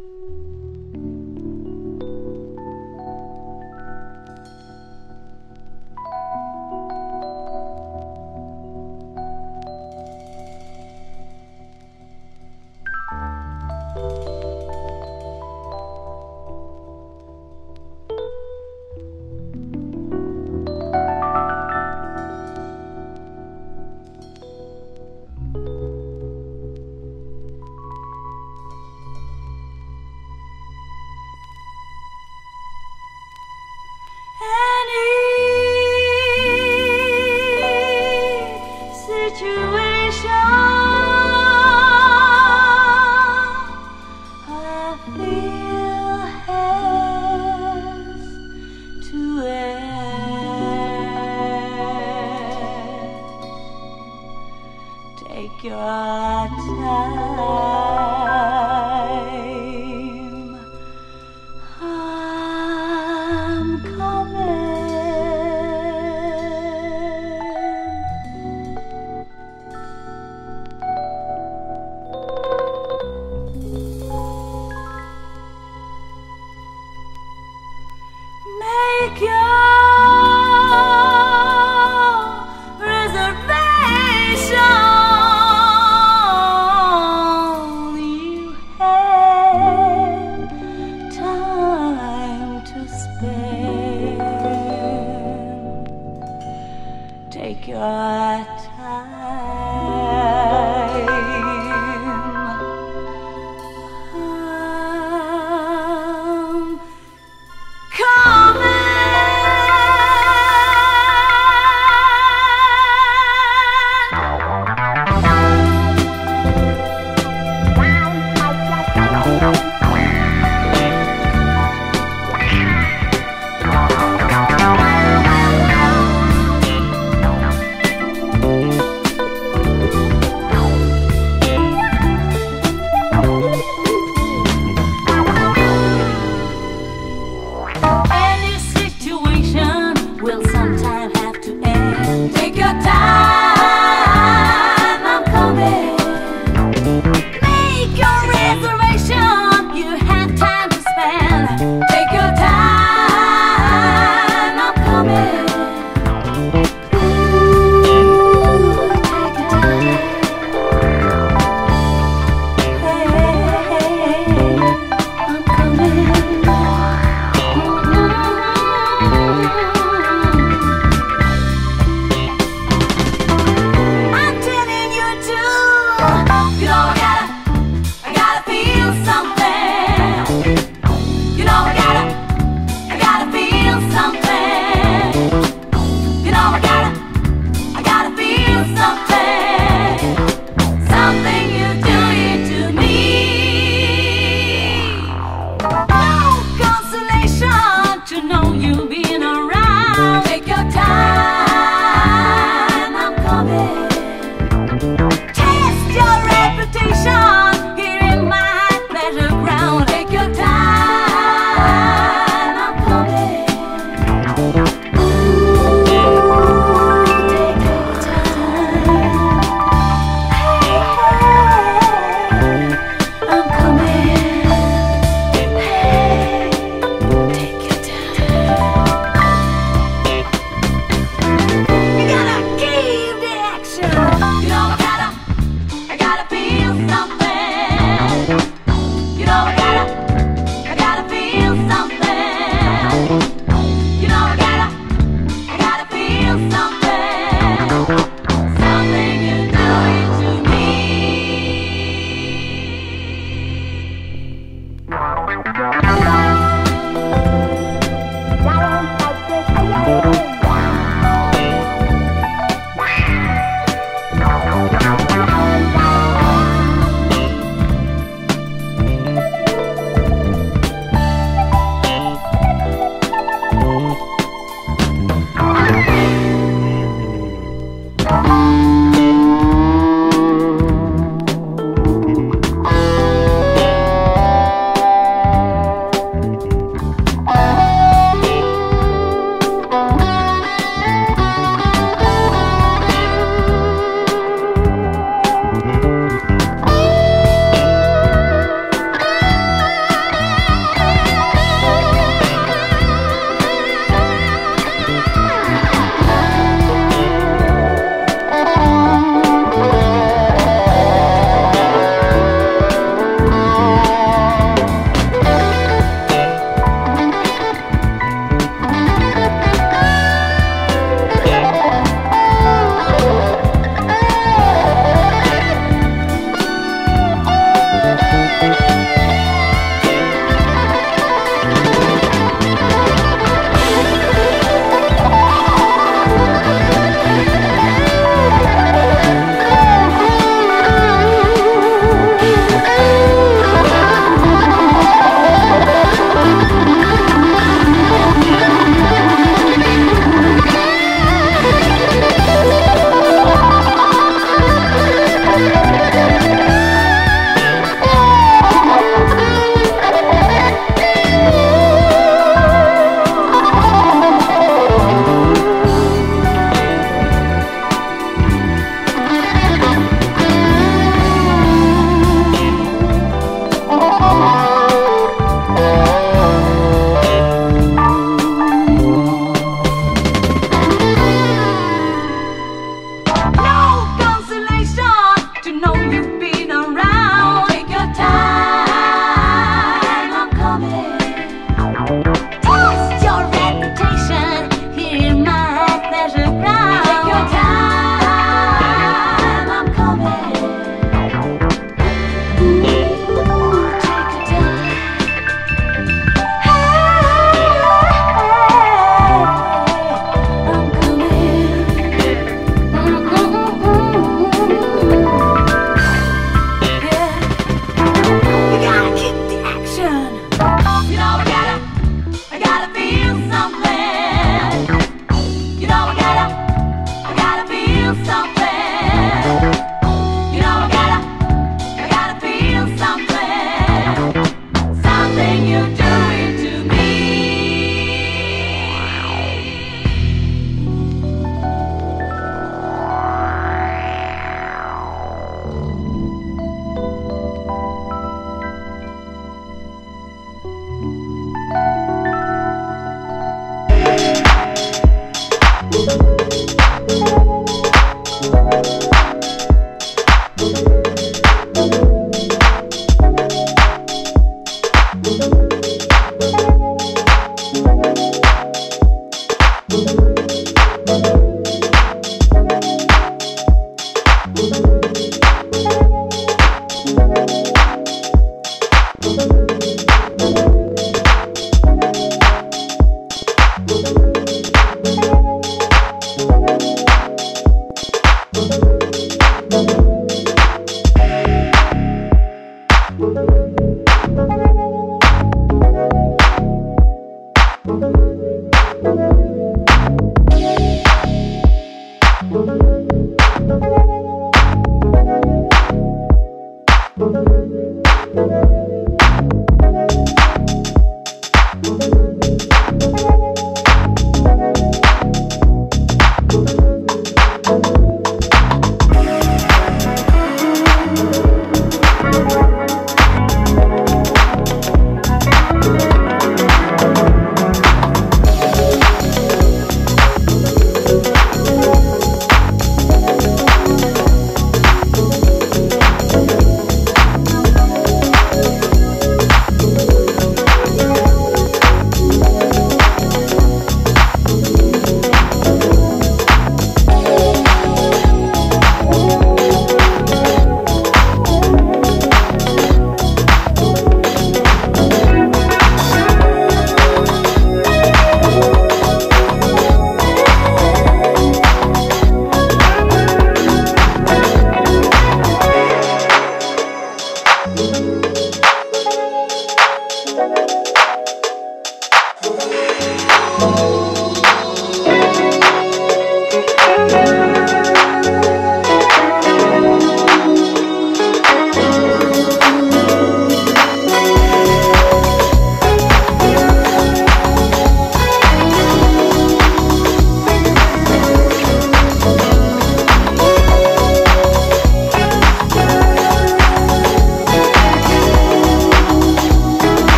Any situation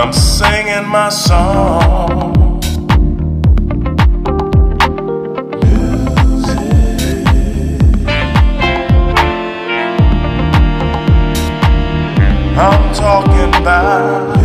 I'm singing my song. I'm talking about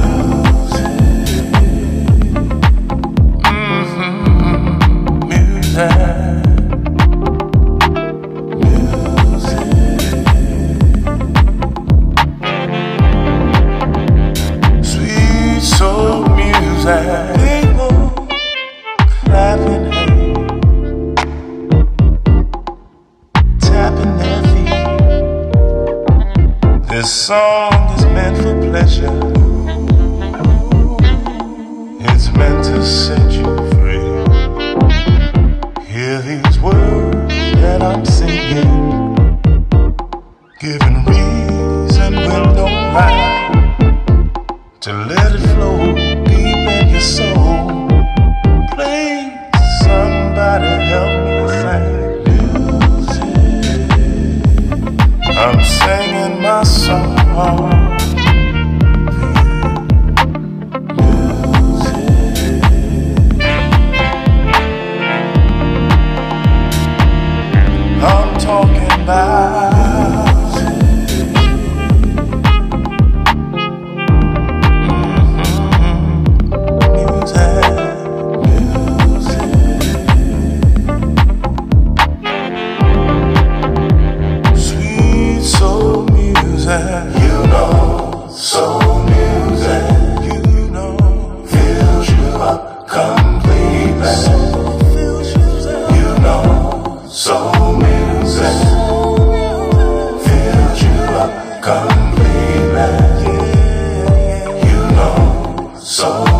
know,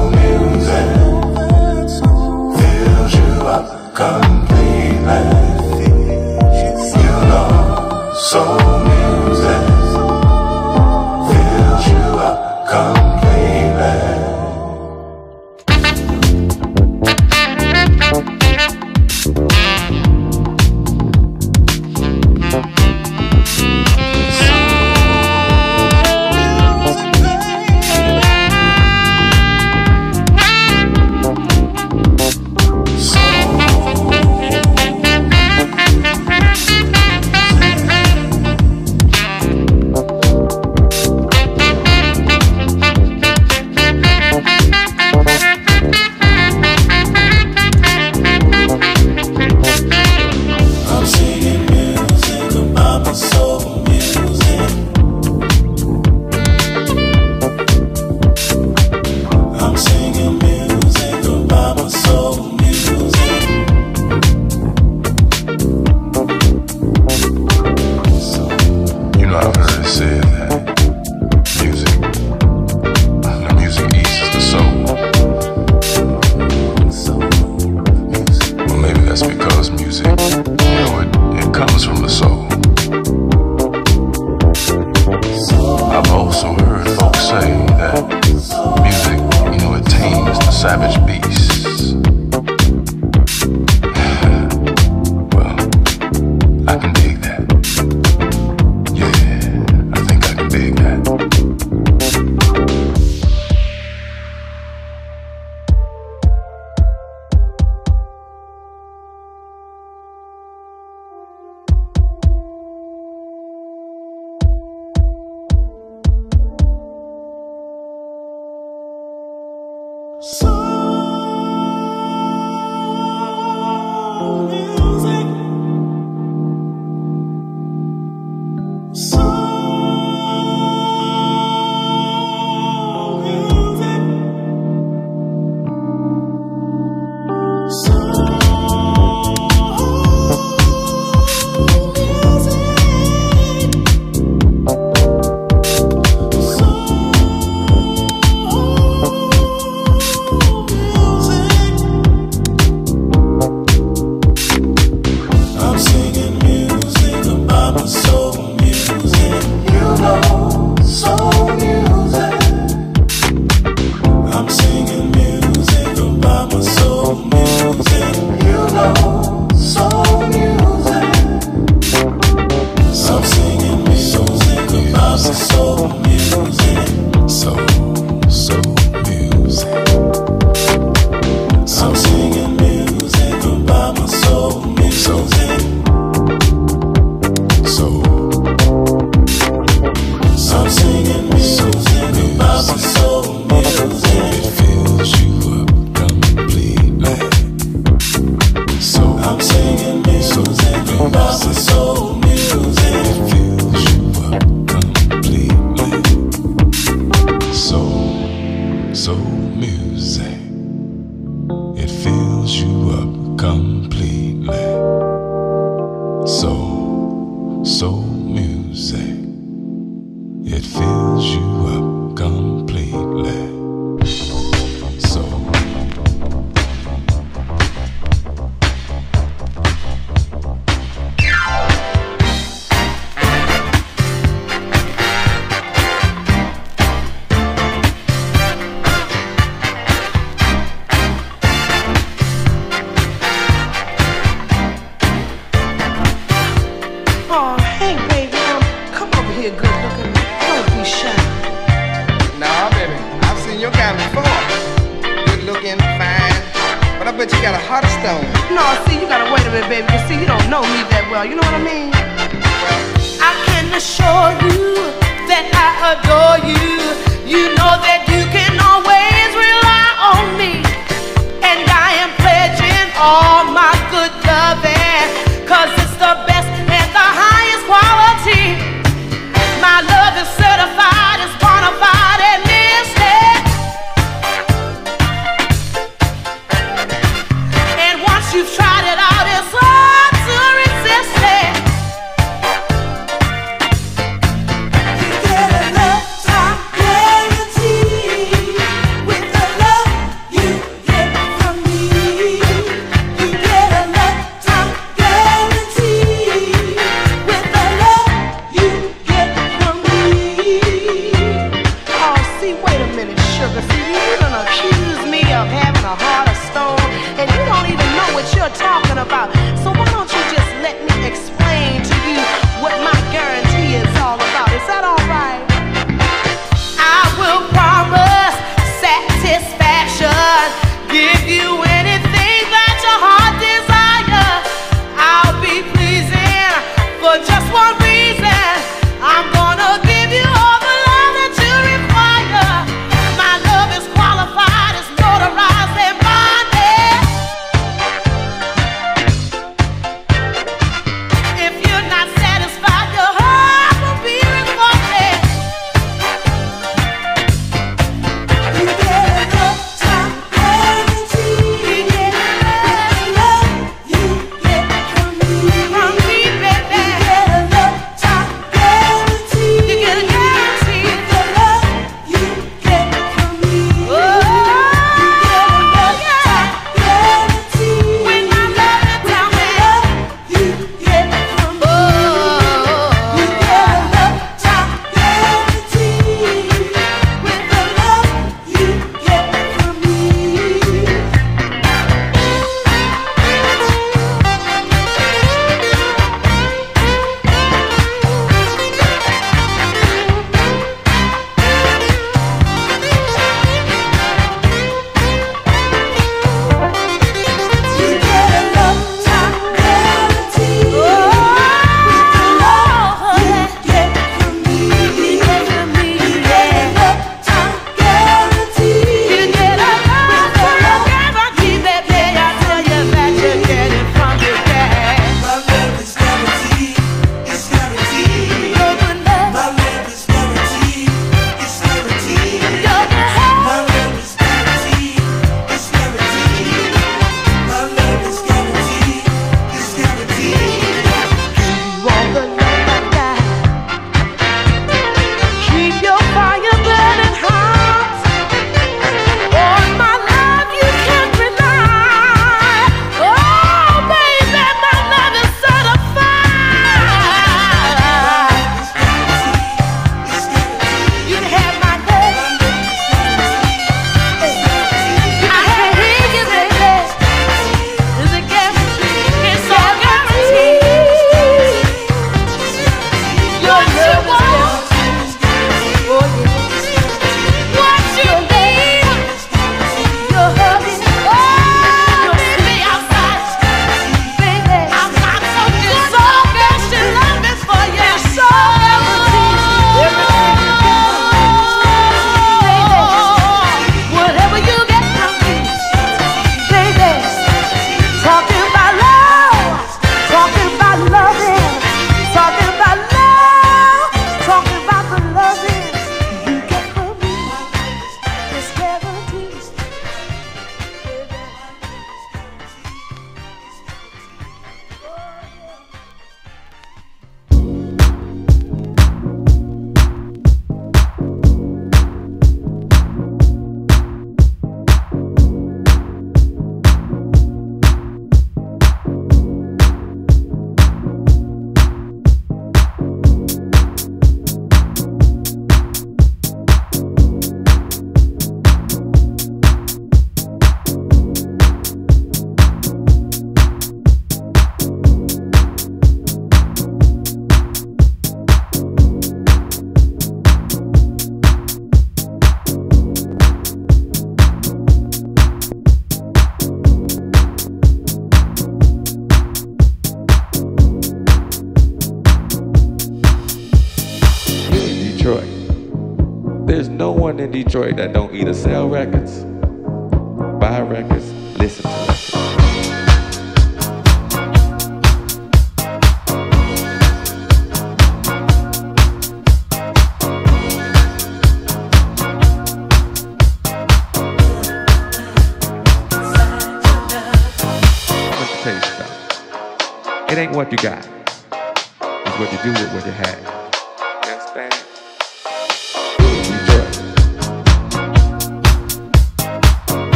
Detroit that don't eat a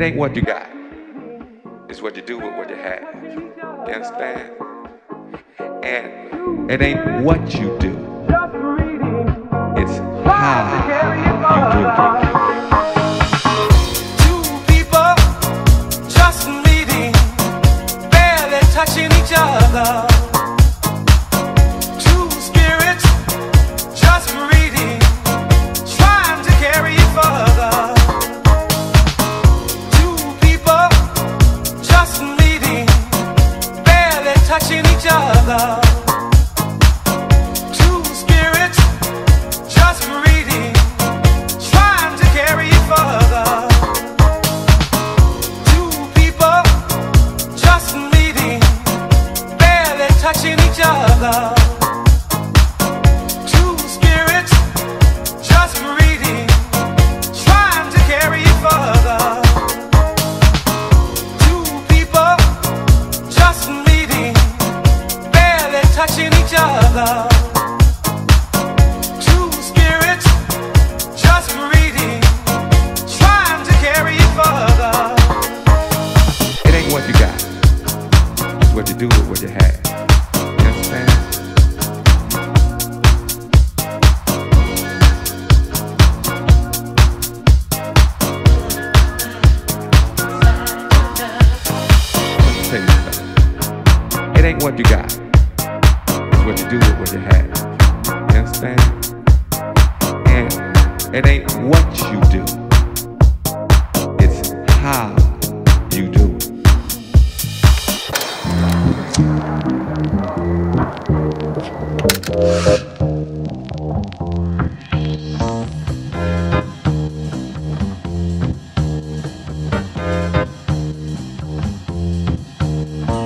It ain't what you got. It's what you do with what you have. You understand? And it ain't what you do. It's how you do it. touching each other love.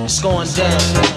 It's going down.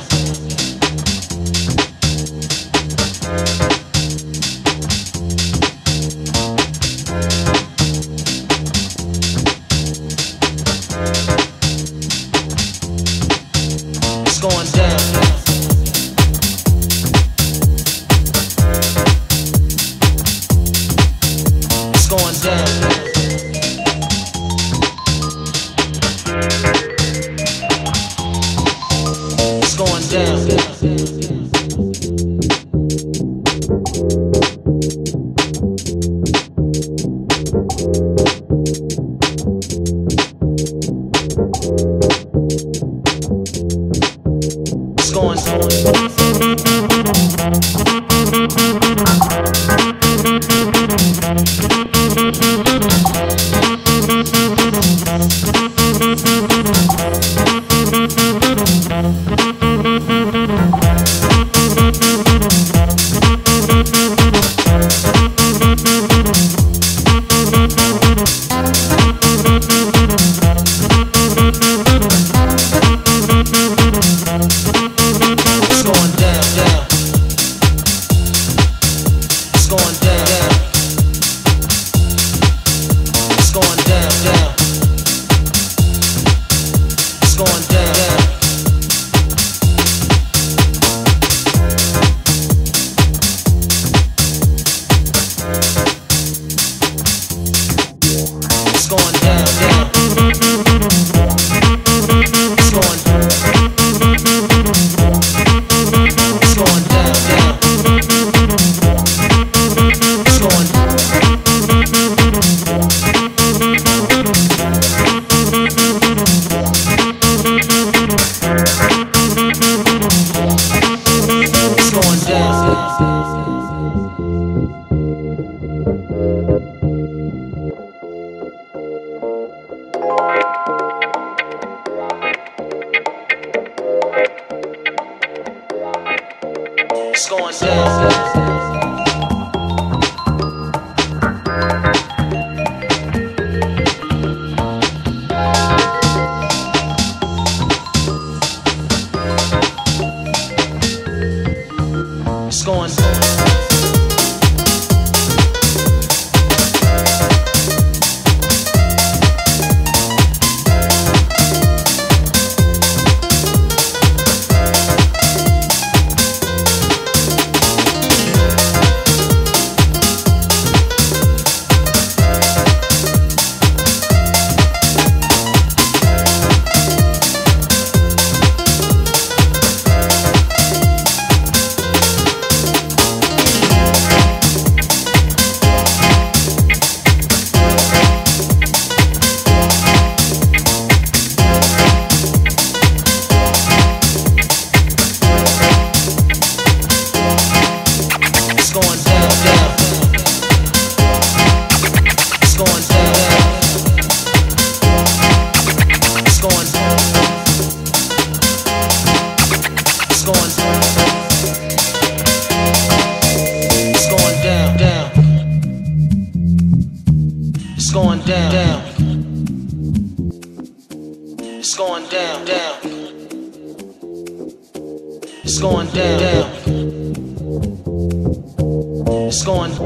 It's going. It's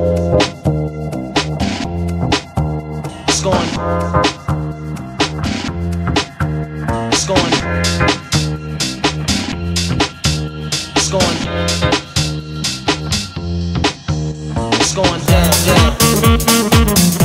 going. It's going. It's going. It's going. It's gone. Down, down.